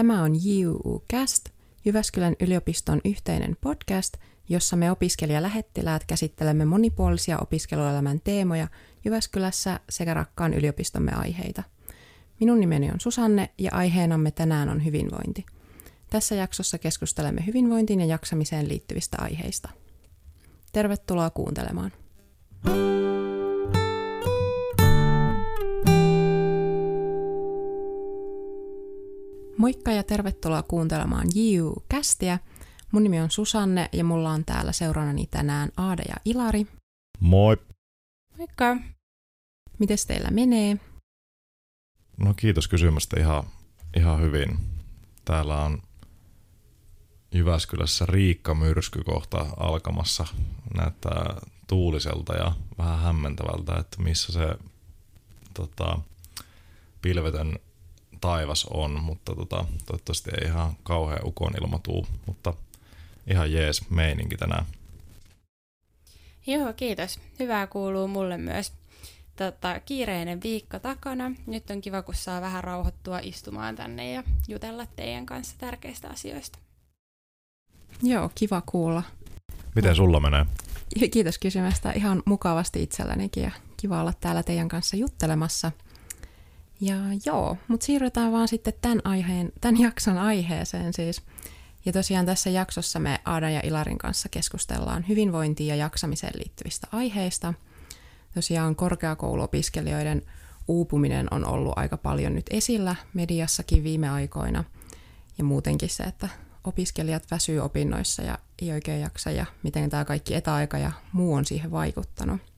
Tämä on JUU Cast, Jyväskylän yliopiston yhteinen podcast, jossa me opiskelijalähettiläät käsittelemme monipuolisia opiskeluelämän teemoja Jyväskylässä sekä rakkaan yliopistomme aiheita. Minun nimeni on Susanne ja aiheenamme tänään on hyvinvointi. Tässä jaksossa keskustelemme hyvinvointiin ja jaksamiseen liittyvistä aiheista. Tervetuloa kuuntelemaan. Moikka ja tervetuloa kuuntelemaan JU-kästiä. Mun nimi on Susanne ja mulla on täällä seurannani tänään Aada ja Ilari. Moi. Moikka. Mites teillä menee? No kiitos kysymästä ihan, ihan hyvin. Täällä on Jyväskylässä Riikka myrsky kohta alkamassa. Näyttää tuuliselta ja vähän hämmentävältä, että missä se tota, pilvetön taivas on, mutta tota, toivottavasti ei ihan kauhean ukon ilma tuu, mutta ihan jees meininki tänään. Joo, kiitos. Hyvää kuuluu mulle myös. Tota, kiireinen viikko takana. Nyt on kiva, kun saa vähän rauhoittua istumaan tänne ja jutella teidän kanssa tärkeistä asioista. Joo, kiva kuulla. Miten sulla menee? Kiitos kysymästä. Ihan mukavasti itsellänikin ja kiva olla täällä teidän kanssa juttelemassa. Ja joo, mutta siirrytään vaan sitten tämän, aiheen, tämän jakson aiheeseen siis. Ja tosiaan tässä jaksossa me Aada ja Ilarin kanssa keskustellaan hyvinvointiin ja jaksamiseen liittyvistä aiheista. Tosiaan korkeakouluopiskelijoiden uupuminen on ollut aika paljon nyt esillä mediassakin viime aikoina. Ja muutenkin se, että opiskelijat väsyy opinnoissa ja ei oikein jaksa ja miten tämä kaikki etäaika ja muu on siihen vaikuttanut.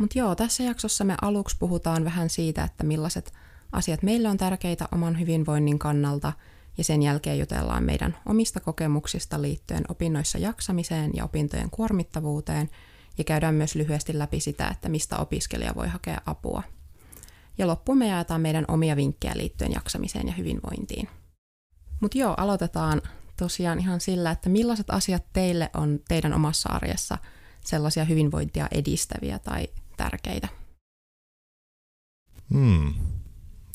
Mutta joo, tässä jaksossa me aluksi puhutaan vähän siitä, että millaiset asiat meille on tärkeitä oman hyvinvoinnin kannalta, ja sen jälkeen jutellaan meidän omista kokemuksista liittyen opinnoissa jaksamiseen ja opintojen kuormittavuuteen, ja käydään myös lyhyesti läpi sitä, että mistä opiskelija voi hakea apua. Ja loppuun me jaetaan meidän omia vinkkejä liittyen jaksamiseen ja hyvinvointiin. Mutta joo, aloitetaan tosiaan ihan sillä, että millaiset asiat teille on teidän omassa arjessa sellaisia hyvinvointia edistäviä tai tärkeitä? Hmm.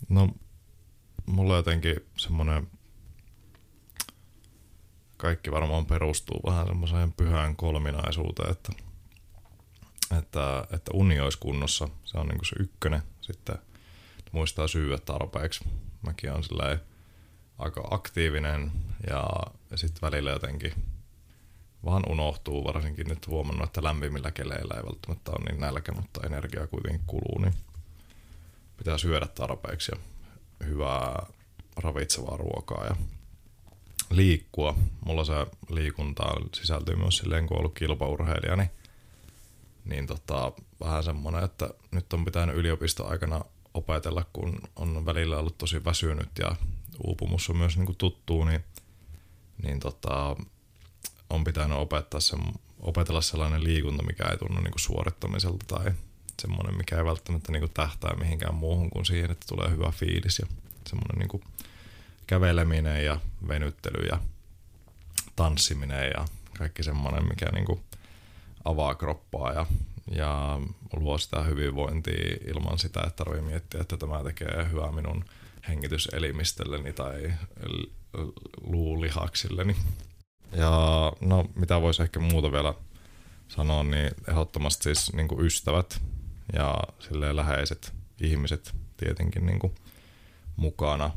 No, mulla jotenkin semmoinen, kaikki varmaan perustuu vähän semmoiseen pyhään kolminaisuuteen, että, että, että uni olisi kunnossa, se on niinku se ykkönen, sitten muistaa syyä tarpeeksi. Mäkin on aika aktiivinen ja, ja sitten välillä jotenkin vaan unohtuu, varsinkin nyt huomannut, että lämpimillä keleillä ei välttämättä ole niin nälkä, mutta energiaa kuitenkin kuluu, niin pitää syödä tarpeeksi ja hyvää ravitsevaa ruokaa ja liikkua. Mulla se liikunta sisältyy myös silleen, kun on ollut kilpaurheilija, niin, niin tota, vähän semmoinen, että nyt on pitänyt yliopistoaikana opetella, kun on välillä ollut tosi väsynyt ja uupumus on myös niin kuin tuttuu, niin, niin tota, on pitänyt opettaa sen, opetella sellainen liikunta, mikä ei tunnu niin kuin suorittamiselta tai semmoinen, mikä ei välttämättä niin kuin tähtää mihinkään muuhun kuin siihen, että tulee hyvä fiilis ja semmoinen niin kuin käveleminen ja venyttely ja tanssiminen ja kaikki semmoinen, mikä niin kuin avaa kroppaa ja, ja luo sitä hyvinvointia ilman sitä, että tarvii miettiä, että tämä tekee hyvää minun hengityselimistölleni tai luulihaksilleni. Ja no, mitä voisi ehkä muuta vielä sanoa, niin ehdottomasti siis niin kuin ystävät ja silleen läheiset ihmiset tietenkin niin kuin mukana.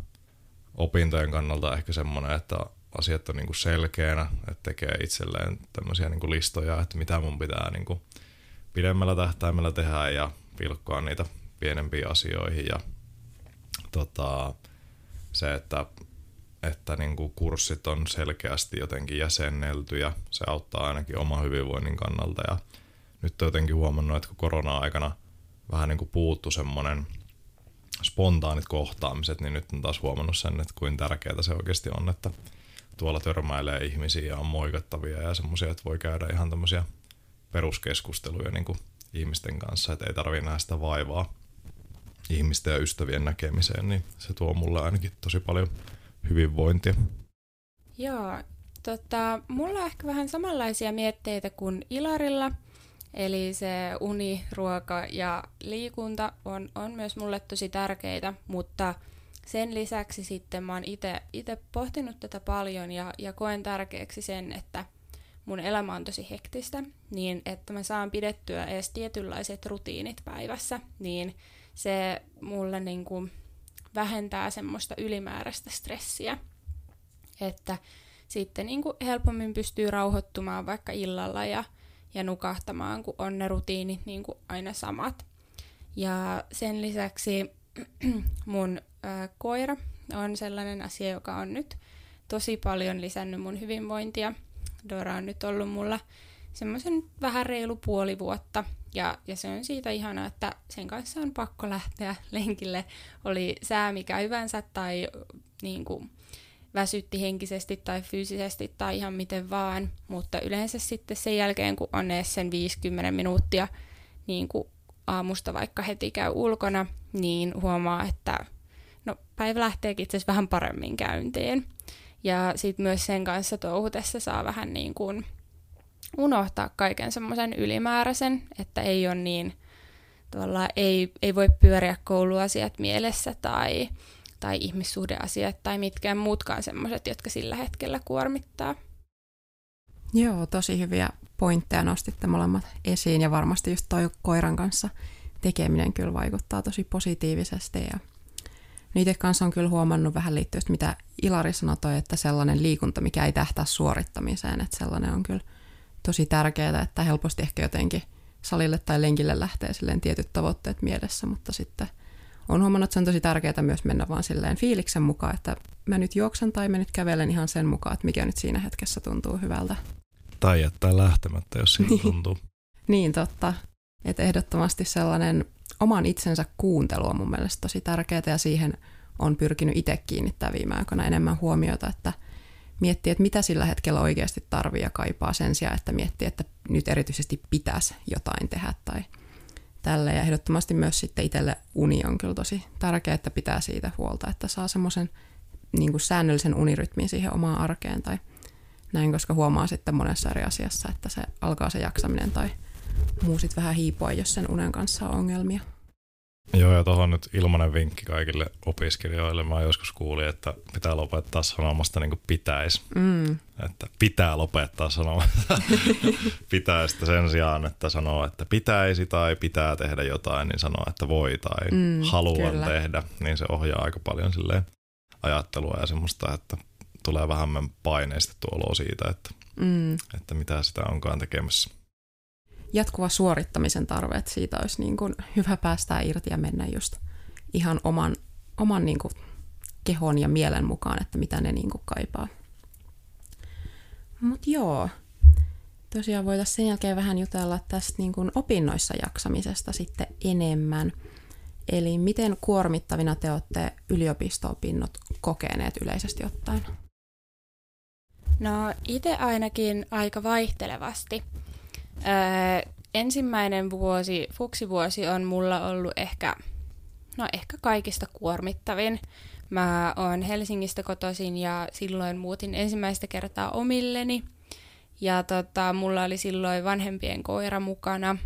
Opintojen kannalta ehkä semmoinen, että asiat on niin kuin selkeänä, että tekee itselleen tämmöisiä niin kuin listoja, että mitä mun pitää niin kuin pidemmällä tähtäimellä tehdä ja pilkkoa niitä pienempiin asioihin ja tota, se, että että niin kuin kurssit on selkeästi jotenkin jäsennelty ja se auttaa ainakin oman hyvinvoinnin kannalta. Ja nyt on jotenkin huomannut, että kun korona-aikana vähän niin kuin puuttu semmoinen spontaanit kohtaamiset, niin nyt on taas huomannut sen, että kuinka tärkeää se oikeasti on, että tuolla törmäilee ihmisiä ja on moikattavia ja semmoisia, että voi käydä ihan tämmöisiä peruskeskusteluja niin kuin ihmisten kanssa, että ei tarvitse nähdä sitä vaivaa ihmisten ja ystävien näkemiseen, niin se tuo mulle ainakin tosi paljon hyvinvointia. Joo, tota, mulla on ehkä vähän samanlaisia mietteitä kuin Ilarilla. Eli se uni, ruoka ja liikunta on, on myös mulle tosi tärkeitä, mutta sen lisäksi sitten mä oon itse pohtinut tätä paljon ja, ja koen tärkeäksi sen, että mun elämä on tosi hektistä, niin että mä saan pidettyä edes tietynlaiset rutiinit päivässä, niin se mulle niin kuin vähentää semmoista ylimääräistä stressiä, että sitten niin kuin helpommin pystyy rauhoittumaan vaikka illalla ja, ja nukahtamaan, kun on ne rutiinit niin kuin aina samat. Ja sen lisäksi mun ää, koira on sellainen asia, joka on nyt tosi paljon lisännyt mun hyvinvointia. Dora on nyt ollut mulla semmoisen vähän reilu puoli vuotta, ja, ja se on siitä ihanaa, että sen kanssa on pakko lähteä lenkille. Oli sää mikä hyvänsä tai niin kuin, väsytti henkisesti tai fyysisesti tai ihan miten vaan, mutta yleensä sitten sen jälkeen, kun on edes sen 50 minuuttia niin kuin aamusta vaikka heti käy ulkona, niin huomaa, että no, päivä lähteekin itse asiassa vähän paremmin käyntiin. Ja sitten myös sen kanssa touhutessa saa vähän niin kuin unohtaa kaiken semmoisen ylimääräisen, että ei ole niin, ei, ei voi pyöriä kouluasiat mielessä tai, tai ihmissuhdeasiat tai mitkään muutkaan semmoiset, jotka sillä hetkellä kuormittaa. Joo, tosi hyviä pointteja nostitte molemmat esiin ja varmasti just toi koiran kanssa tekeminen kyllä vaikuttaa tosi positiivisesti ja itse kanssa on kyllä huomannut vähän liittyen, mitä Ilari sanoi, että sellainen liikunta, mikä ei tähtää suorittamiseen, että sellainen on kyllä tosi tärkeää, että helposti ehkä jotenkin salille tai lenkille lähtee silleen tietyt tavoitteet mielessä, mutta sitten on huomannut, että se on tosi tärkeää myös mennä vaan silleen fiiliksen mukaan, että mä nyt juoksen tai mä nyt kävelen ihan sen mukaan, että mikä nyt siinä hetkessä tuntuu hyvältä. Tai jättää lähtemättä, jos siltä tuntuu. niin, totta. Että ehdottomasti sellainen oman itsensä kuuntelu on mun mielestä tosi tärkeää ja siihen on pyrkinyt itse kiinnittää viime aikoina enemmän huomiota, että miettii, että mitä sillä hetkellä oikeasti tarvii ja kaipaa sen sijaan, että miettii, että nyt erityisesti pitäisi jotain tehdä tai tälle. Ja ehdottomasti myös sitten itselle uni on kyllä tosi tärkeää, että pitää siitä huolta, että saa semmoisen niin säännöllisen unirytmin siihen omaan arkeen tai näin, koska huomaa sitten monessa eri asiassa, että se alkaa se jaksaminen tai muu sitten vähän hiipua, jos sen unen kanssa on ongelmia. Joo, ja tuohon nyt ilmanen vinkki kaikille opiskelijoille. Mä joskus kuulin, että pitää lopettaa sanomasta niin kuin pitäisi. Mm. Että pitää lopettaa sanomasta pitäisi sen sijaan, että sanoo, että pitäisi tai pitää tehdä jotain, niin sanoo, että voi tai mm, haluan kyllä. tehdä. Niin se ohjaa aika paljon silleen ajattelua ja semmoista, että tulee vähemmän paineistettu olo siitä, että, mm. että mitä sitä onkaan tekemässä jatkuva suorittamisen tarve, että siitä olisi niin kuin hyvä päästää irti ja mennä just ihan oman, oman niin kuin kehon ja mielen mukaan, että mitä ne niin kuin kaipaa. Mutta joo, tosiaan voitaisiin sen jälkeen vähän jutella tästä niin kuin opinnoissa jaksamisesta sitten enemmän. Eli miten kuormittavina te olette yliopisto-opinnot kokeneet yleisesti ottaen? No itse ainakin aika vaihtelevasti. Öö, ensimmäinen vuosi, fuksivuosi on mulla ollut ehkä, no ehkä kaikista kuormittavin. Mä oon Helsingistä kotoisin ja silloin muutin ensimmäistä kertaa omilleni. Ja tota, mulla oli silloin vanhempien koira mukana.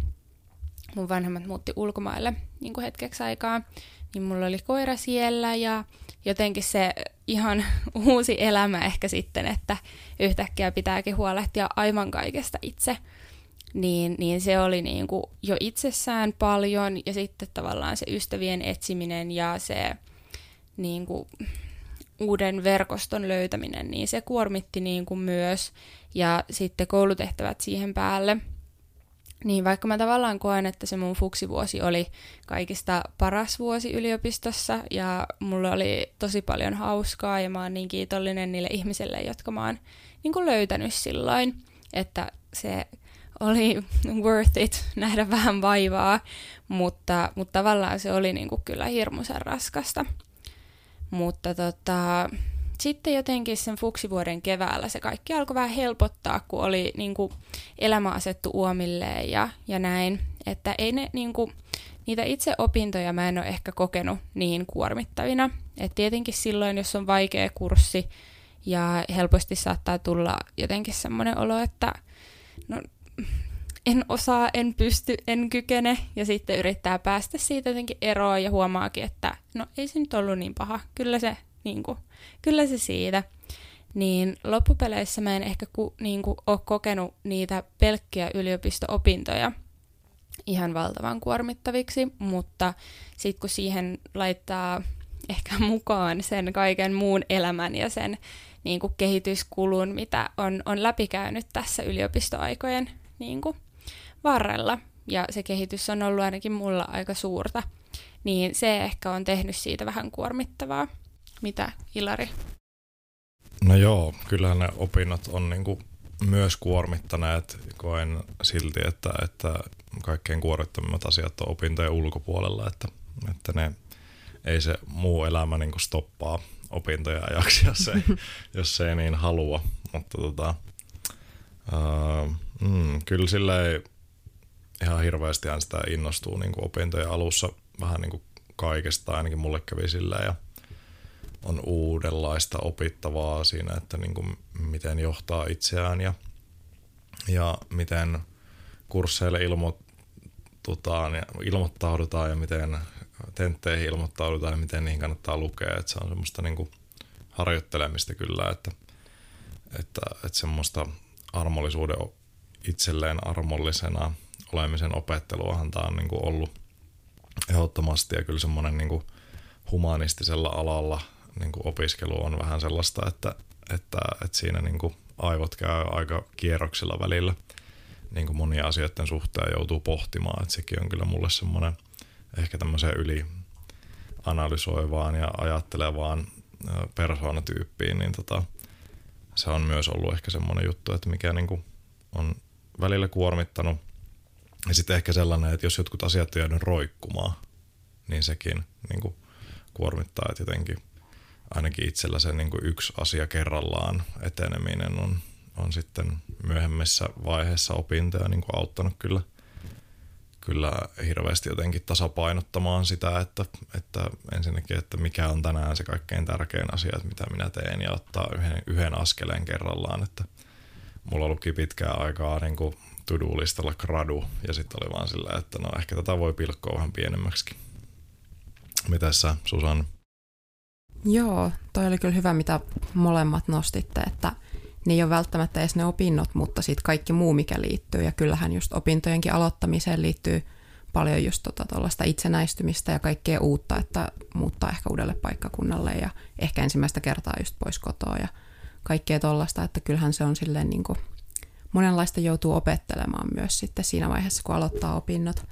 Mun vanhemmat muutti ulkomaille niin kuin hetkeksi aikaa. Niin mulla oli koira siellä ja jotenkin se ihan uusi elämä ehkä sitten, että yhtäkkiä pitääkin huolehtia aivan kaikesta itse niin, niin se oli niin kuin jo itsessään paljon ja sitten tavallaan se ystävien etsiminen ja se niin kuin uuden verkoston löytäminen, niin se kuormitti niin kuin myös ja sitten koulutehtävät siihen päälle. Niin vaikka mä tavallaan koen, että se mun fuksivuosi oli kaikista paras vuosi yliopistossa ja mulla oli tosi paljon hauskaa ja mä oon niin kiitollinen niille ihmisille, jotka mä oon niin kuin löytänyt silloin, että se oli worth it nähdä vähän vaivaa, mutta, mutta tavallaan se oli niinku kyllä hirmuisen raskasta. Mutta tota, sitten jotenkin sen fuksivuoden keväällä se kaikki alkoi vähän helpottaa, kun oli niinku elämä asettu uomilleen ja, ja näin. Että ei ne niinku, niitä itse opintoja mä en ole ehkä kokenut niin kuormittavina. Et tietenkin silloin, jos on vaikea kurssi ja helposti saattaa tulla jotenkin semmoinen olo, että no en osaa, en pysty, en kykene, ja sitten yrittää päästä siitä jotenkin eroon ja huomaakin, että no ei se nyt ollut niin paha, kyllä se, niin kuin, kyllä se siitä. Niin loppupeleissä mä en ehkä ku, niin kuin, ole kokenut niitä pelkkiä yliopisto-opintoja ihan valtavan kuormittaviksi, mutta sitten kun siihen laittaa ehkä mukaan sen kaiken muun elämän ja sen niin kuin kehityskulun, mitä on, on läpikäynyt tässä yliopistoaikojen niin kuin varrella, ja se kehitys on ollut ainakin mulla aika suurta, niin se ehkä on tehnyt siitä vähän kuormittavaa. Mitä, Ilari? No joo, kyllähän ne opinnot on niinku myös kuormittaneet. Koen silti, että, että kaikkein kuormittavimmat asiat on opintojen ulkopuolella, että, että ne, ei se muu elämä niinku stoppaa opintoja ajaksi, jos ei, jos ei niin halua. Mutta tota, uh, mm, kyllä silleen ihan hirveästi sitä innostuu niin kuin opintojen alussa vähän niin kuin kaikesta, ainakin mulle kävi sillä ja on uudenlaista opittavaa siinä, että niin kuin miten johtaa itseään ja, ja miten kursseille ilmoitutaan ja ilmoittaudutaan ja miten tentteihin ilmoittaudutaan ja miten niihin kannattaa lukea. Että se on semmoista niin kuin harjoittelemista kyllä, että, että, että semmoista armollisuuden itselleen armollisena olemisen opetteluahan tämä on niin kuin ollut ehdottomasti ja kyllä semmoinen niin humanistisella alalla niin kuin opiskelu on vähän sellaista, että, että, että siinä niin kuin aivot käy aika kierroksilla välillä. Niin kuin monia asioiden suhteen joutuu pohtimaan, että sekin on kyllä mulle semmoinen ehkä tämmöiseen yli analysoivaan ja ajattelevaan persoonatyyppiin, niin tota, se on myös ollut ehkä semmoinen juttu, että mikä niin kuin on välillä kuormittanut – ja sitten ehkä sellainen, että jos jotkut asiat on jäänyt roikkumaan, niin sekin niin kuin kuormittaa, että jotenkin ainakin itsellä se niin kuin yksi asia kerrallaan eteneminen on, on sitten myöhemmissä vaiheissa opintoja niin kuin auttanut kyllä, kyllä hirveästi jotenkin tasapainottamaan sitä, että, että ensinnäkin, että mikä on tänään se kaikkein tärkein asia, että mitä minä teen ja ottaa yhden, yhden askeleen kerrallaan, että mulla luki pitkää aikaa niin kuin to-do-listalla gradu ja sitten oli vaan sillä, että no ehkä tätä voi pilkkoa vähän pienemmäksi. Mitä sä, Susan? Joo, toi oli kyllä hyvä, mitä molemmat nostitte, että ne ei ole välttämättä edes ne opinnot, mutta sitten kaikki muu, mikä liittyy. Ja kyllähän just opintojenkin aloittamiseen liittyy paljon just tuollaista tota, itsenäistymistä ja kaikkea uutta, että muuttaa ehkä uudelle paikkakunnalle ja ehkä ensimmäistä kertaa just pois kotoa ja kaikkea tuollaista, että kyllähän se on silleen niin kuin monenlaista joutuu opettelemaan myös sitten siinä vaiheessa, kun aloittaa opinnot.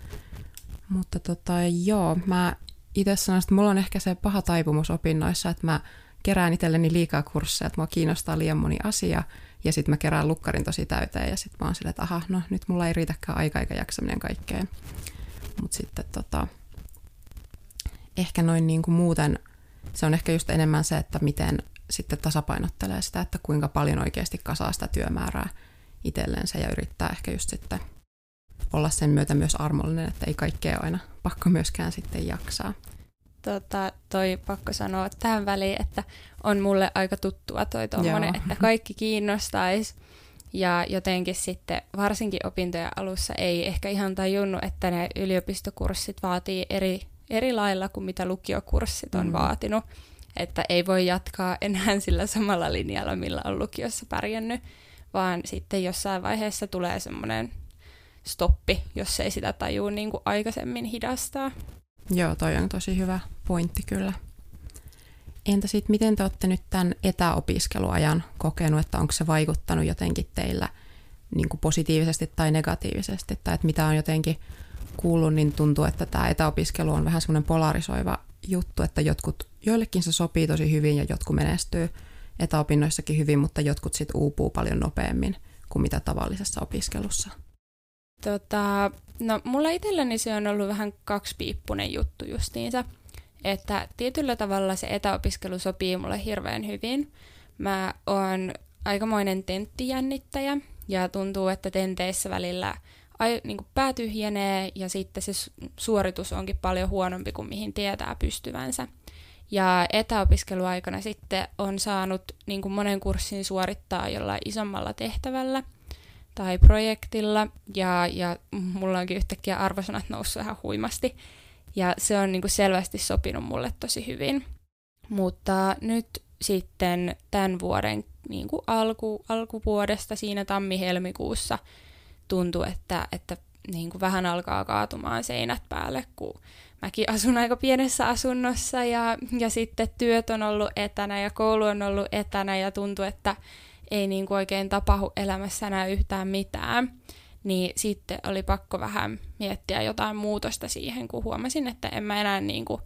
Mutta tota, joo, mä itse sanon, että mulla on ehkä se paha taipumus opinnoissa, että mä kerään itselleni liikaa kursseja, että mua kiinnostaa liian moni asia, ja sitten mä kerään lukkarin tosi täyteen, ja sitten mä oon silleen, että aha, no nyt mulla ei riitäkään aika eikä jaksaminen kaikkeen. Mutta sitten tota, ehkä noin niin kuin muuten, se on ehkä just enemmän se, että miten sitten tasapainottelee sitä, että kuinka paljon oikeasti kasaa sitä työmäärää itsellensä ja yrittää ehkä just sitten olla sen myötä myös armollinen, että ei kaikkea aina pakko myöskään sitten jaksaa. Tota, toi pakko sanoa tähän väliin, että on mulle aika tuttua toi tommonen, että kaikki kiinnostaisi. Ja jotenkin sitten varsinkin opintojen alussa ei ehkä ihan tajunnut, että ne yliopistokurssit vaatii eri, eri lailla kuin mitä lukiokurssit on mm. vaatinut. Että ei voi jatkaa enää sillä samalla linjalla, millä on lukiossa pärjännyt vaan sitten jossain vaiheessa tulee semmoinen stoppi, jos ei sitä tajua niin kuin aikaisemmin hidastaa. Joo, toi on tosi hyvä pointti kyllä. Entä sitten, miten te olette nyt tämän etäopiskeluajan kokenut, että onko se vaikuttanut jotenkin teillä niin kuin positiivisesti tai negatiivisesti, tai että mitä on jotenkin kuullut, niin tuntuu, että tämä etäopiskelu on vähän semmoinen polarisoiva juttu, että jotkut, joillekin se sopii tosi hyvin ja jotkut menestyy etäopinnoissakin hyvin, mutta jotkut sitten uupuu paljon nopeammin kuin mitä tavallisessa opiskelussa. Tota, no mulla itselläni se on ollut vähän kaksipiippunen juttu justiinsa, että tietyllä tavalla se etäopiskelu sopii mulle hirveän hyvin. Mä oon aikamoinen tenttijännittäjä ja tuntuu, että tenteissä välillä ai, niin pää tyhjenee ja sitten se suoritus onkin paljon huonompi kuin mihin tietää pystyvänsä. Ja etäopiskeluaikana sitten on saanut niin kuin monen kurssin suorittaa jollain isommalla tehtävällä. tai projektilla ja, ja mulla onkin yhtäkkiä arvosanat noussut ihan huimasti. Ja se on niin kuin selvästi sopinut mulle tosi hyvin. Mutta nyt sitten tämän vuoden niin kuin alku, alkuvuodesta siinä tammi-helmikuussa tuntui, että, että niin kuin vähän alkaa kaatumaan seinät päälle, kun mäkin asun aika pienessä asunnossa ja, ja sitten työt on ollut etänä ja koulu on ollut etänä ja tuntui, että ei niin kuin oikein tapahdu elämässä enää yhtään mitään. Niin sitten oli pakko vähän miettiä jotain muutosta siihen, kun huomasin, että en mä enää niin kuin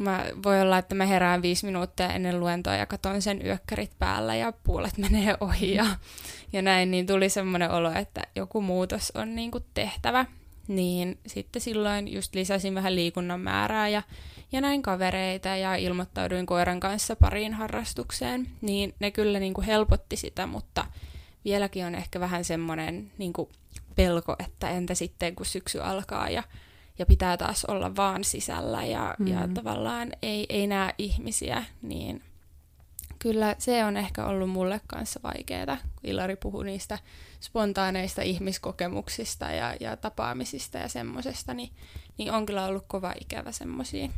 Mä, voi olla, että mä herään viisi minuuttia ennen luentoa ja katon sen yökkärit päällä ja puolet menee ohi ja, ja näin, niin tuli semmoinen olo, että joku muutos on niin kuin tehtävä. Niin sitten silloin just lisäsin vähän liikunnan määrää ja, ja näin kavereita ja ilmoittauduin koiran kanssa pariin harrastukseen. Niin ne kyllä niin kuin helpotti sitä, mutta vieläkin on ehkä vähän semmoinen niin kuin pelko, että entä sitten kun syksy alkaa ja ja pitää taas olla vaan sisällä ja, mm. ja tavallaan ei, ei näe ihmisiä, niin kyllä se on ehkä ollut mulle kanssa vaikeaa, kun Ilari puhui niistä spontaaneista ihmiskokemuksista ja, ja tapaamisista ja semmosesta, niin, niin on kyllä ollut kova ikävä semmoisia.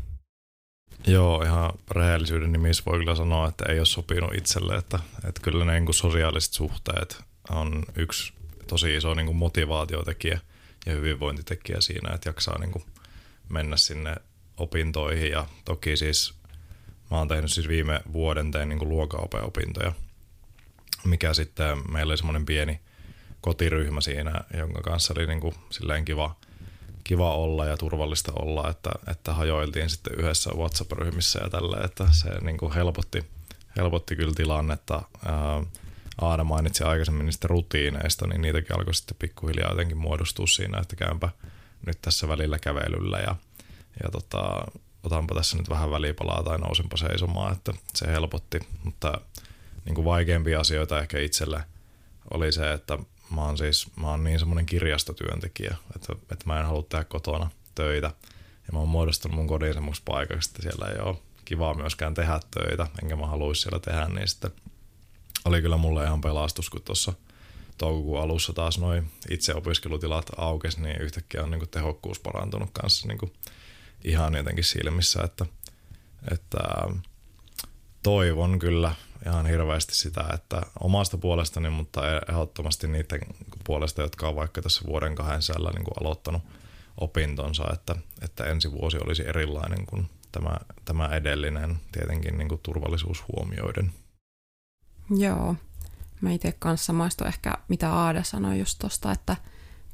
Joo, ihan rehellisyyden nimissä voi kyllä sanoa, että ei ole sopinut itselle, että, että kyllä ne niin sosiaaliset suhteet on yksi tosi iso niin kuin motivaatiotekijä – ja hyvinvointitekijä siinä, että jaksaa niin kuin mennä sinne opintoihin. Ja toki siis mä oon tehnyt siis viime vuoden tein niin luokaopeopintoja, mikä sitten meillä oli semmoinen pieni kotiryhmä siinä, jonka kanssa oli niin kuin silleen kiva, kiva olla ja turvallista olla, että, että hajoiltiin sitten yhdessä WhatsApp-ryhmissä ja tälle, että se niin kuin helpotti, helpotti kyllä tilannetta. Ää, Aada mainitsi aikaisemmin niistä rutiineista, niin niitäkin alkoi sitten pikkuhiljaa jotenkin muodostua siinä, että käympä nyt tässä välillä kävelyllä ja, ja tota, otanpa tässä nyt vähän välipalaa tai nousenpa seisomaan, että se helpotti. Mutta niin kuin vaikeampia asioita ehkä itselle oli se, että mä oon siis mä oon niin semmoinen kirjastotyöntekijä, että, että mä en halua tehdä kotona töitä. Ja mä oon muodostanut mun kodin semmoista paikaksi, että siellä ei ole kivaa myöskään tehdä töitä, enkä mä haluaisi siellä tehdä, niin sitten oli kyllä mulle ihan pelastus, kun tuossa toukokuun alussa taas noin itse opiskelutilat aukesi, niin yhtäkkiä on niin tehokkuus parantunut kanssa niin ihan jotenkin silmissä, että, että toivon kyllä ihan hirveästi sitä, että omasta puolestani, mutta ehdottomasti niiden puolesta, jotka on vaikka tässä vuoden kahden sisällä niin kuin aloittanut opintonsa, että, että ensi vuosi olisi erilainen kuin tämä, tämä edellinen, tietenkin niin kuin turvallisuus huomioiden. Joo. Mä itse kanssa maistu ehkä, mitä Aada sanoi just tosta, että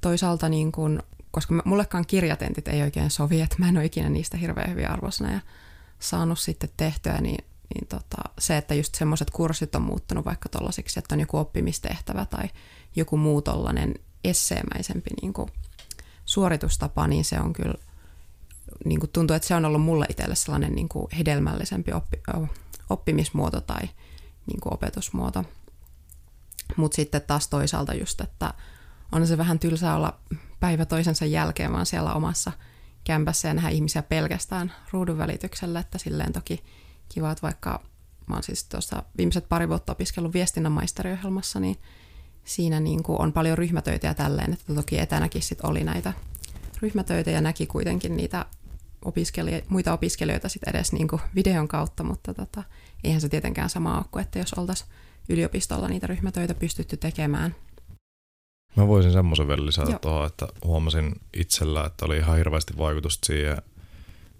toisaalta niin kun, koska mullekaan kirjatentit ei oikein sovi, että mä en ole ikinä niistä hirveän hyvin arvosana ja saanut sitten tehtyä, niin, niin tota, se, että just semmoiset kurssit on muuttunut vaikka tollasiksi, että on joku oppimistehtävä tai joku muu tollainen esseemäisempi niin suoritustapa, niin se on kyllä, niin tuntuu, että se on ollut mulle itselle sellainen niin hedelmällisempi oppi, oppimismuoto tai niin kuin opetusmuoto. Mutta sitten taas toisaalta just, että on se vähän tylsää olla päivä toisensa jälkeen vaan siellä omassa kämpässä ja nähdä ihmisiä pelkästään ruudun välityksellä, että silleen toki kiva, että vaikka mä oon siis tuossa viimeiset pari vuotta opiskellut viestinnän maisteriohjelmassa, niin siinä niin kuin on paljon ryhmätöitä ja tälleen, että toki etänäkin sit oli näitä ryhmätöitä ja näki kuitenkin niitä opiskelija, muita opiskelijoita sit edes niin kuin videon kautta, mutta tota, eihän se tietenkään sama ole kuin, että jos oltaisiin yliopistolla niitä ryhmätöitä pystytty tekemään. Mä voisin semmoisen vielä lisätä tuohon, että huomasin itsellä, että oli ihan hirveästi vaikutusta siihen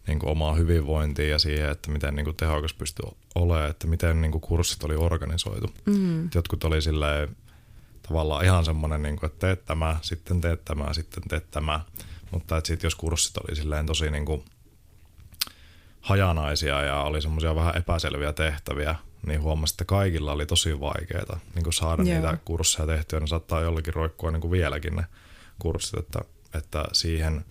niin kuin omaan hyvinvointiin ja siihen, että miten niin kuin tehokas pystyi olemaan, että miten niin kuin kurssit oli organisoitu. Mm. Jotkut oli silleen, tavallaan ihan semmoinen, niin kuin, että teet tämä, sitten teet tämä, sitten teet tämä. Mutta että sit jos kurssit oli silleen tosi niin kuin hajanaisia ja oli semmoisia vähän epäselviä tehtäviä, niin huomasi, että kaikilla oli tosi vaikeaa niin saada Joo. niitä kursseja tehtyä. Ne saattaa jollakin roikkua niin kuin vieläkin ne kurssit, että, että siihen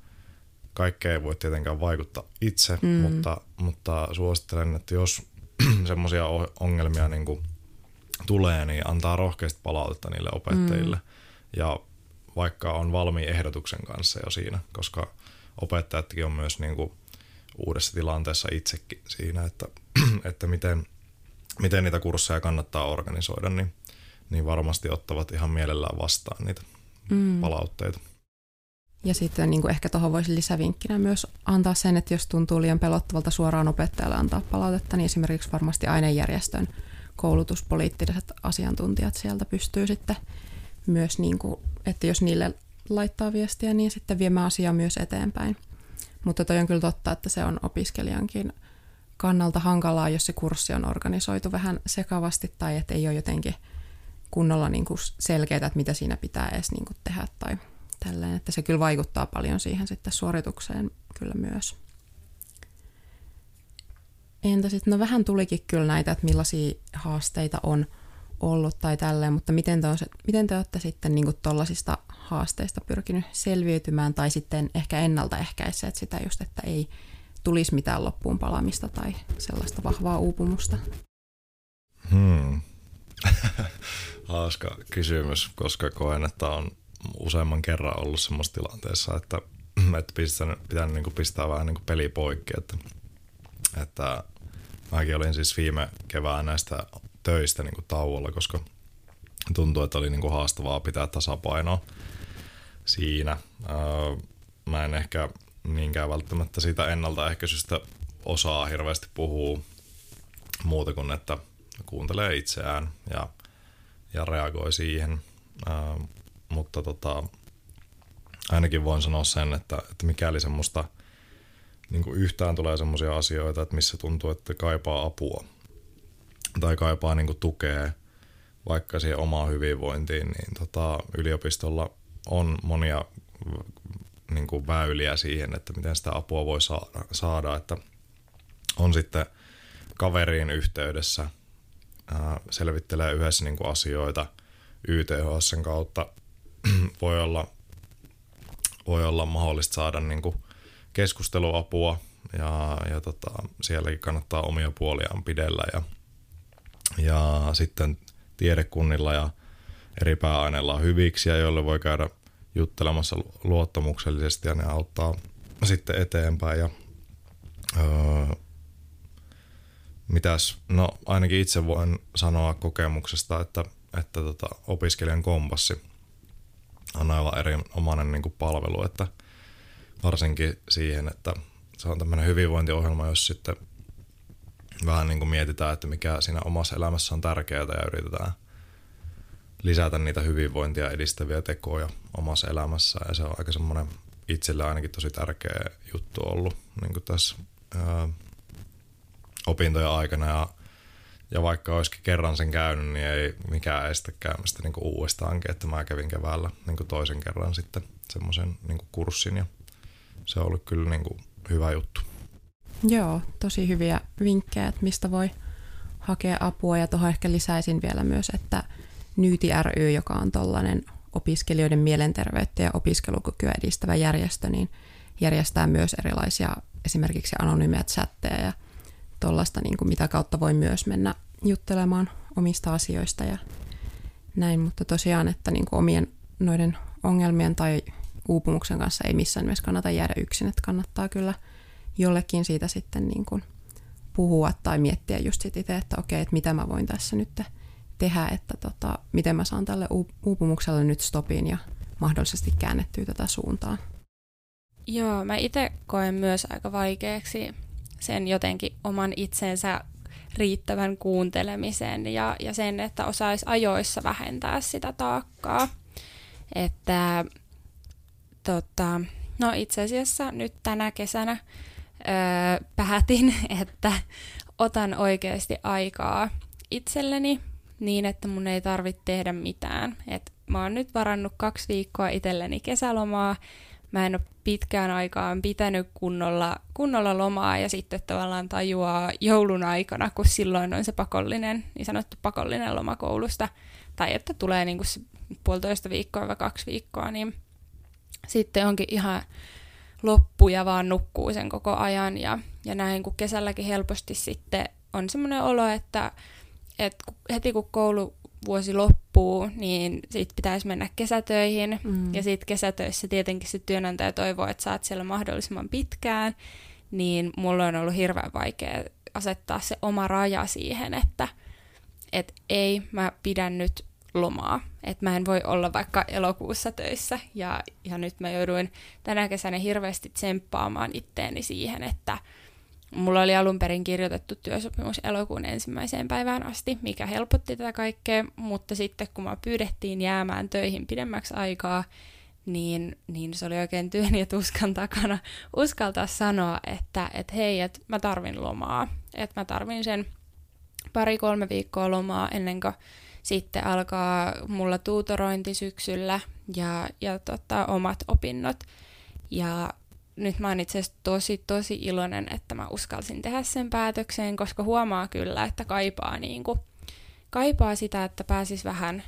kaikkea ei voi tietenkään vaikuttaa itse, mm. mutta, mutta suosittelen, että jos semmoisia ongelmia niin kuin tulee, niin antaa rohkeasti palautetta niille opettajille. Mm. Ja vaikka on valmiin ehdotuksen kanssa jo siinä, koska opettajatkin on myös niin kuin uudessa tilanteessa itsekin siinä, että, että miten, miten niitä kursseja kannattaa organisoida, niin, niin varmasti ottavat ihan mielellään vastaan niitä mm. palautteita. Ja sitten niin kuin ehkä tuohon voisi lisävinkkinä myös antaa sen, että jos tuntuu liian pelottavalta suoraan opettajalle antaa palautetta, niin esimerkiksi varmasti ainejärjestön koulutuspoliittiset asiantuntijat sieltä pystyy sitten myös, niin kuin, että jos niille laittaa viestiä, niin sitten viemään asiaa myös eteenpäin. Mutta toi on kyllä totta, että se on opiskelijankin kannalta hankalaa, jos se kurssi on organisoitu vähän sekavasti tai että ei ole jotenkin kunnolla niin kuin selkeää, että mitä siinä pitää edes niin kuin tehdä tai tälleen, että se kyllä vaikuttaa paljon siihen sitten suoritukseen kyllä myös. Entä sitten, no vähän tulikin kyllä näitä, että millaisia haasteita on ollut tai tälleen, mutta miten te, miten te olette sitten niin tuollaisista haasteista pyrkinyt selviytymään tai sitten ehkä ennaltaehkäisseet sitä just, että ei tulisi mitään loppuun palamista tai sellaista vahvaa uupumusta? Hmm. Hauska kysymys, koska koen, että on useamman kerran ollut semmoisessa tilanteessa, että, että pistän, pitää niin pistää vähän niin peli poikki. Että, että mäkin olin siis viime kevään näistä töistä niin kuin tauolla, koska tuntui, että oli niin kuin haastavaa pitää tasapainoa siinä. Mä en ehkä niinkään välttämättä siitä ennaltaehkäisystä osaa hirveästi puhua muuta kuin, että kuuntelee itseään ja, ja reagoi siihen mutta tota, ainakin voin sanoa sen, että, että mikäli semmoista niin yhtään tulee semmoisia asioita, että missä tuntuu, että kaipaa apua tai kaipaa niin kuin tukea vaikka siihen omaan hyvinvointiin, niin tota, yliopistolla on monia niin kuin väyliä siihen, että miten sitä apua voi saada, saada että on sitten kaveriin yhteydessä, ää, selvittelee yhdessä niin kuin asioita YTHSn kautta. Voi olla, voi olla mahdollista saada niin kuin keskusteluapua ja, ja tota, sielläkin kannattaa omia puoliaan pidellä ja, ja sitten tiedekunnilla ja eri pääaineilla on hyviksiä, joille voi käydä juttelemassa luottamuksellisesti ja ne auttaa sitten eteenpäin. Ja öö, mitäs, no ainakin itse voin sanoa kokemuksesta, että, että tota, opiskelijan kompassi on aivan erinomainen niin kuin palvelu, että varsinkin siihen, että se on tämmöinen hyvinvointiohjelma, jos sitten vähän niin kuin mietitään, että mikä siinä omassa elämässä on tärkeää ja yritetään lisätä niitä hyvinvointia edistäviä tekoja omassa elämässä. Ja se on aika semmoinen itselle ainakin tosi tärkeä juttu ollut niin kuin tässä ää, opintojen aikana. Ja ja vaikka olisikin kerran sen käynyt, niin ei mikään estä käymästä niin uudestaankin, että mä kävin keväällä niin toisen kerran sitten semmoisen niin kurssin. Ja se on ollut kyllä niin kuin hyvä juttu. Joo, tosi hyviä vinkkejä, että mistä voi hakea apua. Ja tuohon ehkä lisäisin vielä myös, että Nyyti ry, joka on tuollainen opiskelijoiden mielenterveyttä ja opiskelukykyä edistävä järjestö, niin järjestää myös erilaisia esimerkiksi anonyymeja chatteja ja tuollaista, niin kuin mitä kautta voi myös mennä juttelemaan omista asioista ja näin, mutta tosiaan, että niin kuin omien noiden ongelmien tai uupumuksen kanssa ei missään nimessä kannata jäädä yksin, että kannattaa kyllä jollekin siitä sitten niin kuin puhua tai miettiä just sit itse, että okei, että mitä mä voin tässä nyt tehdä, että tota, miten mä saan tälle uupumukselle nyt stopin ja mahdollisesti käännettyä tätä suuntaa. Joo, mä itse koen myös aika vaikeaksi sen jotenkin oman itsensä riittävän kuuntelemisen ja, ja sen, että osaisi ajoissa vähentää sitä taakkaa. Että tota, no itse asiassa nyt tänä kesänä öö, päätin, että otan oikeasti aikaa itselleni niin, että mun ei tarvitse tehdä mitään. Et mä oon nyt varannut kaksi viikkoa itselleni kesälomaa mä en ole pitkään aikaan pitänyt kunnolla, kunnolla lomaa ja sitten tavallaan tajuaa joulun aikana, kun silloin on se pakollinen, niin sanottu pakollinen loma koulusta, tai että tulee niin kuin puolitoista viikkoa vai kaksi viikkoa, niin sitten onkin ihan loppu ja vaan nukkuu sen koko ajan ja, ja näin, kun kesälläkin helposti sitten on semmoinen olo, että, että heti kun koulu vuosi loppuu, niin siitä pitäisi mennä kesätöihin. Mm. Ja sitten kesätöissä tietenkin se työnantaja toivoo, että saat siellä mahdollisimman pitkään. Niin mulla on ollut hirveän vaikea asettaa se oma raja siihen, että et ei, mä pidän nyt lomaa. Että mä en voi olla vaikka elokuussa töissä. Ja, ja nyt mä jouduin tänä kesänä hirveästi tsemppaamaan itteeni siihen, että mulla oli alun perin kirjoitettu työsopimus elokuun ensimmäiseen päivään asti, mikä helpotti tätä kaikkea, mutta sitten kun mä pyydettiin jäämään töihin pidemmäksi aikaa, niin, niin se oli oikein työn ja tuskan takana uskaltaa sanoa, että et hei, että mä tarvin lomaa. Että mä tarvin sen pari-kolme viikkoa lomaa ennen kuin sitten alkaa mulla tuutorointi syksyllä ja, ja tota, omat opinnot. Ja nyt mä oon itse asiassa tosi, tosi iloinen, että mä uskalsin tehdä sen päätökseen, koska huomaa kyllä, että kaipaa, niin kuin, kaipaa sitä, että pääsis vähän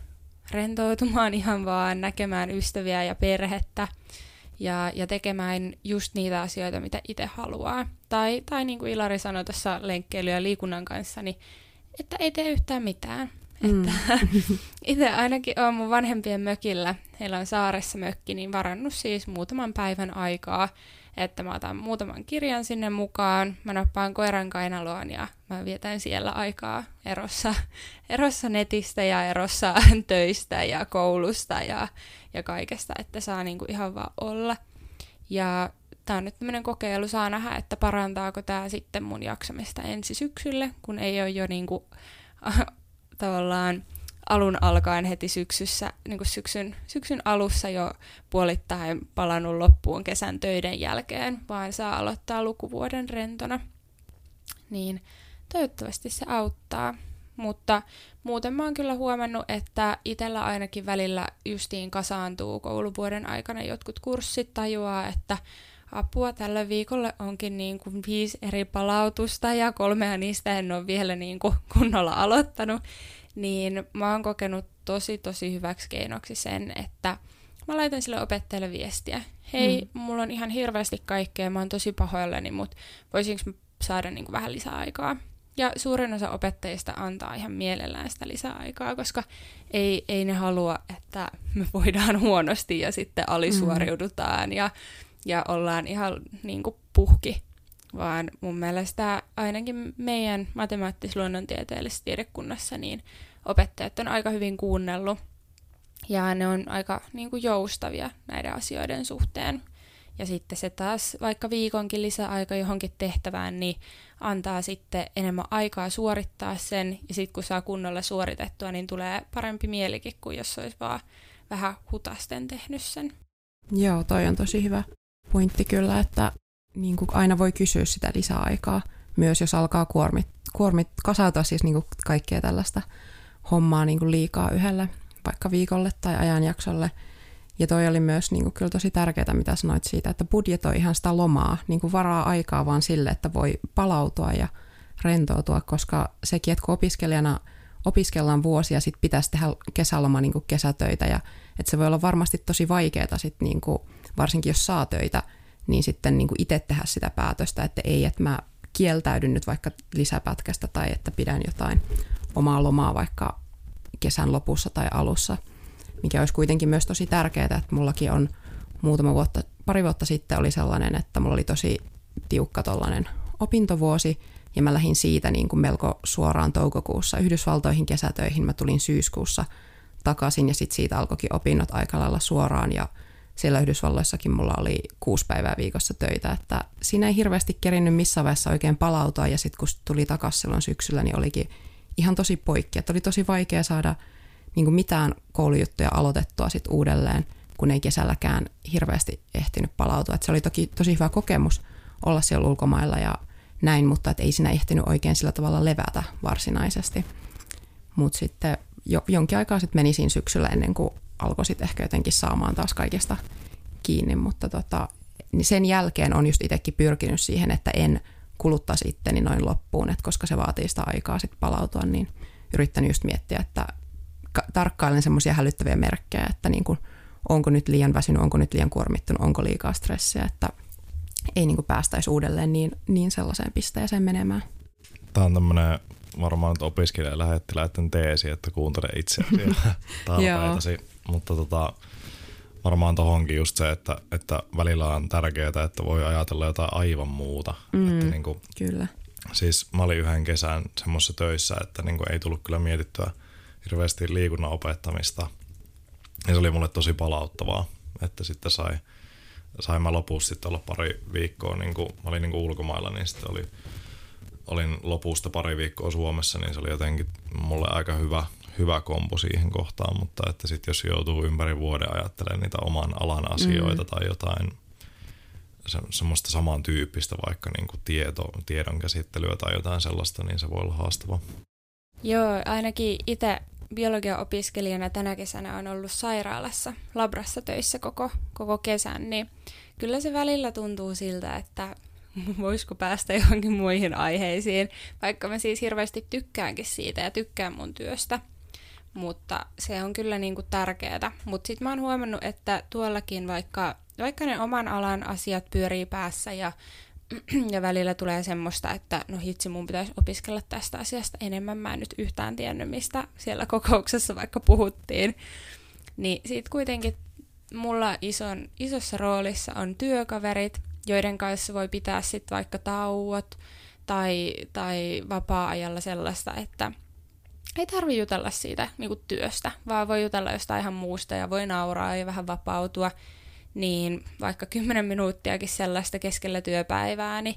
rentoutumaan ihan vaan, näkemään ystäviä ja perhettä ja, ja tekemään just niitä asioita, mitä itse haluaa. Tai, tai niin kuin Ilari sanoi tuossa lenkkeily- ja liikunnan kanssa, niin että ei tee yhtään mitään. Mm. Että itse ainakin olen mun vanhempien mökillä, heillä on saaressa mökki, niin varannut siis muutaman päivän aikaa, että mä otan muutaman kirjan sinne mukaan, mä nappaan koiran kainaloon ja mä vietän siellä aikaa erossa, erossa netistä ja erossa töistä ja koulusta ja, ja kaikesta, että saa niinku ihan vaan olla. Ja tämä on nyt tämmöinen kokeilu, saa nähdä, että parantaako tämä sitten mun jaksamista ensi syksylle, kun ei ole jo niinku, tavallaan alun alkaen heti syksyssä, niin kuin syksyn, syksyn alussa jo puolittain palannut loppuun kesän töiden jälkeen, vaan saa aloittaa lukuvuoden rentona. Niin toivottavasti se auttaa. Mutta muuten mä oon kyllä huomannut, että itsellä ainakin välillä justiin kasaantuu kouluvuoden aikana jotkut kurssit tajuaa, että apua tällä viikolle onkin niin kuin viisi eri palautusta ja kolmea niistä en ole vielä niin kuin kunnolla aloittanut, niin mä oon kokenut tosi tosi hyväksi keinoksi sen, että mä laitan sille opettajalle viestiä. Hei, mm. mulla on ihan hirveästi kaikkea, mä oon tosi pahoillani, mutta voisinko mä saada niin kuin vähän lisää aikaa? Ja suurin osa opettajista antaa ihan mielellään sitä lisäaikaa, koska ei, ei ne halua, että me voidaan huonosti ja sitten alisuoriudutaan mm. ja ja ollaan ihan niin kuin puhki, vaan mun mielestä ainakin meidän matemaattis-luonnontieteellisessä tiedekunnassa niin opettajat on aika hyvin kuunnellut ja ne on aika niin kuin joustavia näiden asioiden suhteen. Ja sitten se taas vaikka viikonkin lisäaika johonkin tehtävään, niin antaa sitten enemmän aikaa suorittaa sen. Ja sitten kun saa kunnolla suoritettua, niin tulee parempi mielikin kuin jos olisi vaan vähän hutasten tehnyt sen. Joo, toi on tosi hyvä pointti kyllä, että niin kuin aina voi kysyä sitä lisäaikaa, myös jos alkaa kuormit, kuormit kasautua siis niin kuin kaikkea tällaista hommaa niin kuin liikaa yhdelle, vaikka viikolle tai ajanjaksolle. Ja toi oli myös niin kuin, kyllä tosi tärkeää, mitä sanoit siitä, että budjetoi ihan sitä lomaa, niin kuin varaa aikaa vaan sille, että voi palautua ja rentoutua, koska sekin, että kun opiskelijana opiskellaan vuosia, sitten pitäisi tehdä kesäloma niin kuin kesätöitä ja että se voi olla varmasti tosi vaikeaa sitten niin kuin varsinkin jos saa töitä, niin sitten niin kuin itse tehdä sitä päätöstä, että ei, että mä kieltäydyn nyt vaikka lisäpätkästä tai että pidän jotain omaa lomaa vaikka kesän lopussa tai alussa, mikä olisi kuitenkin myös tosi tärkeää, että mullakin on muutama vuotta, pari vuotta sitten oli sellainen, että mulla oli tosi tiukka tollainen opintovuosi, ja mä lähdin siitä niin kuin melko suoraan toukokuussa Yhdysvaltoihin kesätöihin. Mä tulin syyskuussa takaisin ja sitten siitä alkoikin opinnot aika lailla suoraan ja siellä Yhdysvalloissakin mulla oli kuusi päivää viikossa töitä, että siinä ei hirveästi kerinnyt missään vaiheessa oikein palautua ja sitten kun tuli takaisin silloin syksyllä, niin olikin ihan tosi poikki, että oli tosi vaikea saada niin kuin mitään koulujuttuja aloitettua sitten uudelleen, kun ei kesälläkään hirveästi ehtinyt palautua. Et se oli toki tosi hyvä kokemus olla siellä ulkomailla ja näin, mutta et ei siinä ehtinyt oikein sillä tavalla levätä varsinaisesti. Mutta sitten jo, jonkin aikaa sitten meni siinä syksyllä ennen kuin alkoi sitten ehkä jotenkin saamaan taas kaikesta kiinni, mutta tota, niin sen jälkeen on just itsekin pyrkinyt siihen, että en kuluttaisi itteni noin loppuun, että koska se vaatii sitä aikaa sitten palautua, niin yrittänyt just miettiä, että tarkkailen semmoisia hälyttäviä merkkejä, että niin kuin, onko nyt liian väsynyt, onko nyt liian kuormittunut, onko liikaa stressiä, että ei niin kuin päästäisi uudelleen niin, niin sellaiseen pisteeseen menemään. Tämä on tämmöinen varmaan nyt opiskelija lähettiläiden teesi, että kuuntele itseäsi ja tarpeitasi. Mutta tota, varmaan tohonkin just se, että, että välillä on tärkeää, että voi ajatella jotain aivan muuta. Mm, että niin kuin, kyllä. Siis mä olin yhden kesän semmoisessa töissä, että niin kuin ei tullut kyllä mietittyä hirveästi liikunnan opettamista. Ja se oli mulle tosi palauttavaa, että sitten sai, sai mä lopussa sitten olla pari viikkoa, niin kuin, mä olin niin kuin ulkomailla, niin sitten oli, olin lopusta pari viikkoa Suomessa, niin se oli jotenkin mulle aika hyvä, hyvä kompo siihen kohtaan, mutta että sitten jos joutuu ympäri vuoden ajattelemaan niitä oman alan asioita mm. tai jotain se, semmoista samantyyppistä vaikka niin kuin tieto, tiedon käsittelyä tai jotain sellaista, niin se voi olla haastava. Joo, ainakin itse biologian opiskelijana tänä kesänä on ollut sairaalassa, labrassa töissä koko, koko kesän, niin kyllä se välillä tuntuu siltä, että voisiko päästä johonkin muihin aiheisiin, vaikka mä siis hirveästi tykkäänkin siitä ja tykkään mun työstä. Mutta se on kyllä niin kuin tärkeää. Mutta sitten mä oon huomannut, että tuollakin vaikka, vaikka ne oman alan asiat pyörii päässä ja ja välillä tulee semmoista, että no hitsi, mun pitäisi opiskella tästä asiasta enemmän. Mä en nyt yhtään tiennyt, mistä siellä kokouksessa vaikka puhuttiin. Niin sit kuitenkin mulla ison, isossa roolissa on työkaverit, joiden kanssa voi pitää sitten vaikka tauot tai, tai vapaa-ajalla sellaista, että ei tarvi jutella siitä niin työstä, vaan voi jutella jostain ihan muusta ja voi nauraa ja vähän vapautua niin vaikka 10 minuuttiakin sellaista keskellä työpäivää, niin,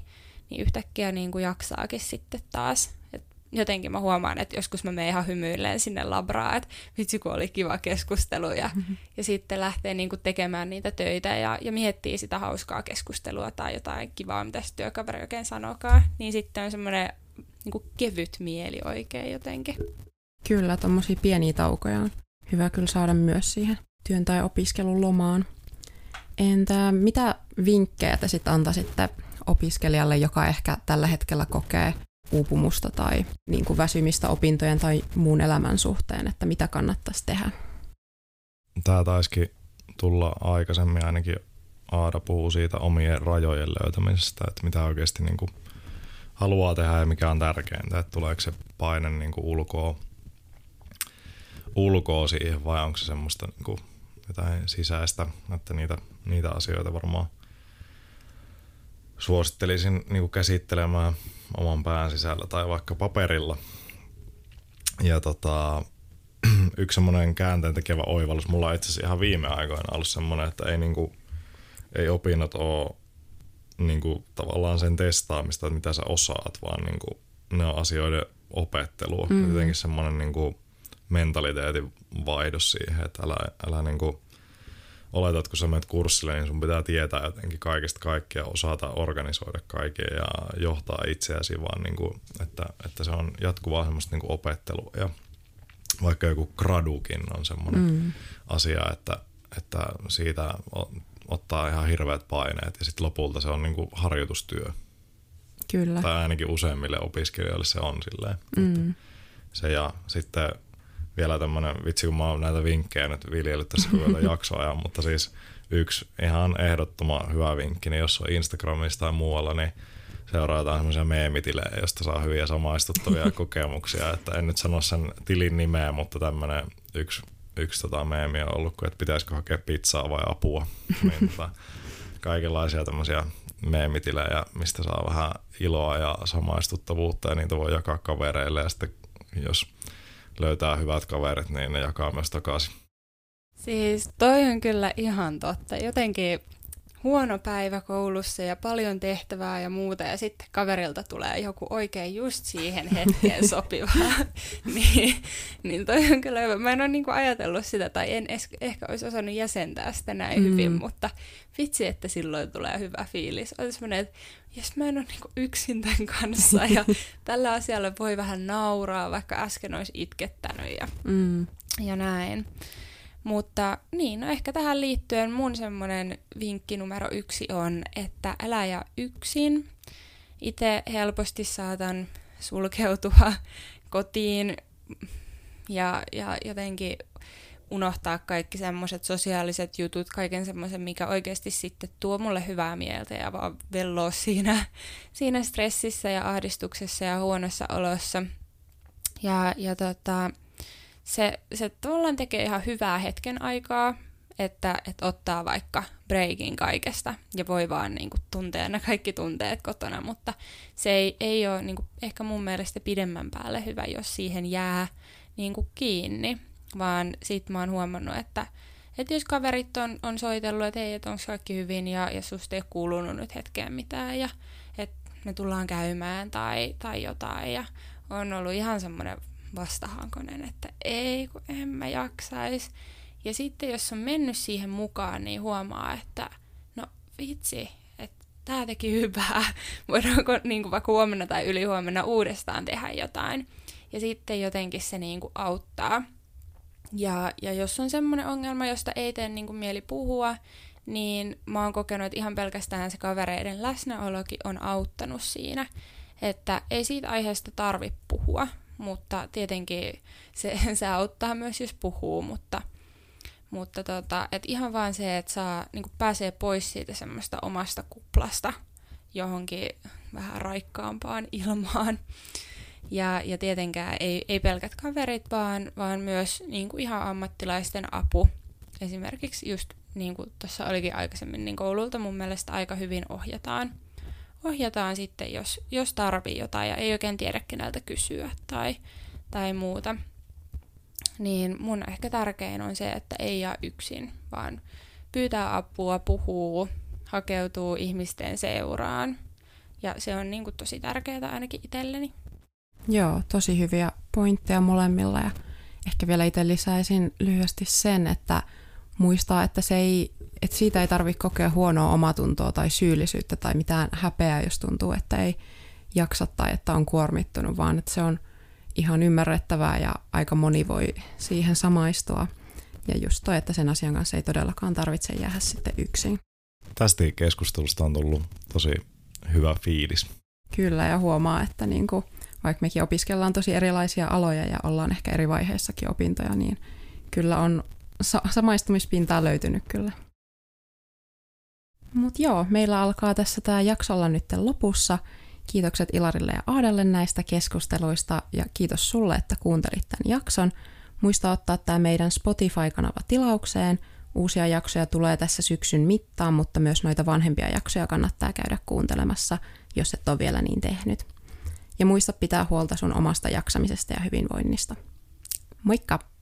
niin yhtäkkiä niin kuin jaksaakin sitten taas. Et jotenkin mä huomaan, että joskus mä menen ihan hymyilleen sinne labraan, että vitsi kun oli kiva keskustelu ja, mm-hmm. ja sitten lähtee niin kuin tekemään niitä töitä ja, ja miettii sitä hauskaa keskustelua tai jotain kivaa, mitä se työkaveri oikein sanokaa, niin sitten on semmoinen niin kuin kevyt mieli oikein jotenkin. Kyllä, tuommoisia pieniä taukoja on hyvä kyllä saada myös siihen työn tai opiskelun lomaan. Entä mitä vinkkejä te sitten antaisitte opiskelijalle, joka ehkä tällä hetkellä kokee uupumusta tai niin kuin väsymistä opintojen tai muun elämän suhteen, että mitä kannattaisi tehdä? Tämä taisikin tulla aikaisemmin ainakin Aada puhuu siitä omien rajojen löytämisestä, että mitä oikeasti niin kuin haluaa tehdä ja mikä on tärkeintä, että tuleeko se paine niin kuin ulkoa, ulkoa siihen vai onko se semmoista niin kuin jotain sisäistä, että niitä, niitä asioita varmaan suosittelisin niin kuin käsittelemään oman pään sisällä tai vaikka paperilla. Ja tota, yksi semmoinen käänteen tekevä oivallus, mulla on itse asiassa ihan viime aikoina ollut semmoinen, että ei, niin kuin, ei opinnot ole niin kuin, tavallaan sen testaamista, että mitä sä osaat, vaan niin kuin, ne on asioiden opettelua. Mm. Jotenkin semmoinen niin kuin, mentaliteetin vaihdos siihen, että älä, älä niin kuin, oletat, kun sä menet kurssille, niin sun pitää tietää jotenkin kaikesta kaikkea, osata organisoida kaikkea ja johtaa itseäsi, vaan niin kuin, että, että se on jatkuvaa semmoista niin kuin opettelua. Ja vaikka joku gradukin on semmoinen mm. asia, että, että siitä ottaa ihan hirveät paineet ja sitten lopulta se on niin kuin harjoitustyö. Kyllä. Tai ainakin useimmille opiskelijoille se on silleen. Mm. Se ja sitten vielä tämmöinen, vitsi kun mä oon näitä vinkkejä nyt viljellyt tässä koko jaksoa mutta siis yksi ihan ehdottoman hyvä vinkki, niin jos on Instagramissa tai muualla, niin seuraa jotain semmoisia meemitilejä, josta saa hyviä samaistuttavia kokemuksia, että en nyt sano sen tilin nimeä, mutta tämmöinen yksi, yksi tota meemi on ollut, että pitäisikö hakea pizzaa vai apua, niin tota, kaikenlaisia tämmöisiä meemitilejä, mistä saa vähän iloa ja samaistuttavuutta ja niitä voi jakaa kavereille. Ja sitten jos löytää hyvät kaverit, niin ne jakaa myös takaisin. Siis toi on kyllä ihan totta. Jotenkin huono päivä koulussa ja paljon tehtävää ja muuta, ja sitten kaverilta tulee joku oikein just siihen hetkeen sopiva. niin, niin toi on kyllä hyvä. Mä en ole niinku ajatellut sitä, tai en es, ehkä olisi osannut jäsentää sitä näin mm. hyvin, mutta vitsi, että silloin tulee hyvä fiilis. On semmoinen, että jos mä en ole niinku yksin tämän kanssa, ja tällä asialla voi vähän nauraa, vaikka äsken olisi itkettänyt ja, mm. ja näin. Mutta niin, no ehkä tähän liittyen mun semmoinen vinkki numero yksi on, että älä jää yksin. Itse helposti saatan sulkeutua kotiin ja, ja jotenkin unohtaa kaikki semmoiset sosiaaliset jutut, kaiken semmoisen, mikä oikeasti sitten tuo mulle hyvää mieltä ja vaan velloo siinä, siinä stressissä ja ahdistuksessa ja huonossa olossa. Ja, ja tota, se, se tavallaan tekee ihan hyvää hetken aikaa, että, että ottaa vaikka breakin kaikesta ja voi vaan niin kuin, tuntea ne kaikki tunteet kotona, mutta se ei, ei ole niin kuin, ehkä mun mielestä pidemmän päälle hyvä, jos siihen jää niin kuin kiinni, vaan sit mä oon huomannut, että, että jos kaverit on, on soitellut, että hei, että onko kaikki hyvin ja, ja susta ei ole kuulunut nyt hetkeen mitään ja että me tullaan käymään tai, tai jotain. Ja on ollut ihan semmoinen vastahankonen, että ei kun en mä jaksais. Ja sitten jos on mennyt siihen mukaan, niin huomaa, että no vitsi, että tämä teki hyvää. Voidaanko niin kuin vaikka huomenna tai ylihuomenna uudestaan tehdä jotain. Ja sitten jotenkin se niin kuin auttaa. Ja, ja jos on semmoinen ongelma, josta ei tee niin kuin mieli puhua, niin mä oon kokenut, että ihan pelkästään se kavereiden läsnäolokin on auttanut siinä, että ei siitä aiheesta tarvi puhua, mutta tietenkin se, se auttaa myös, jos puhuu, mutta, mutta tota, et ihan vaan se, että saa, niin pääsee pois siitä semmoista omasta kuplasta johonkin vähän raikkaampaan ilmaan. Ja, ja tietenkään ei, ei pelkät kaverit, vaan, vaan myös niin kuin ihan ammattilaisten apu. Esimerkiksi just niin kuin tuossa olikin aikaisemmin, niin koululta mun mielestä aika hyvin ohjataan. Ohjataan sitten, jos, jos tarvii jotain ja ei oikein tiedä keneltä kysyä tai, tai muuta. Niin mun ehkä tärkein on se, että ei jää yksin, vaan pyytää apua, puhuu, hakeutuu ihmisten seuraan. Ja se on niin kuin tosi tärkeää ainakin itselleni. Joo, tosi hyviä pointteja molemmilla ja ehkä vielä itse lisäisin lyhyesti sen, että muistaa, että, se ei, että siitä ei tarvitse kokea huonoa omatuntoa tai syyllisyyttä tai mitään häpeää, jos tuntuu, että ei jaksa tai että on kuormittunut, vaan että se on ihan ymmärrettävää ja aika moni voi siihen samaistua. Ja just toi, että sen asian kanssa ei todellakaan tarvitse jäädä sitten yksin. Tästä keskustelusta on tullut tosi hyvä fiilis. Kyllä, ja huomaa, että niin kuin, vaikka mekin opiskellaan tosi erilaisia aloja ja ollaan ehkä eri vaiheissakin opintoja, niin kyllä on sa- samaistumispintaa löytynyt kyllä. Mutta joo, meillä alkaa tässä tämä jaksolla nyt lopussa. Kiitokset Ilarille ja Aadalle näistä keskusteluista ja kiitos sulle, että kuuntelit tämän jakson. Muista ottaa tämä meidän Spotify-kanava tilaukseen. Uusia jaksoja tulee tässä syksyn mittaan, mutta myös noita vanhempia jaksoja kannattaa käydä kuuntelemassa, jos et ole vielä niin tehnyt. Ja muista pitää huolta sun omasta jaksamisesta ja hyvinvoinnista. Moikka!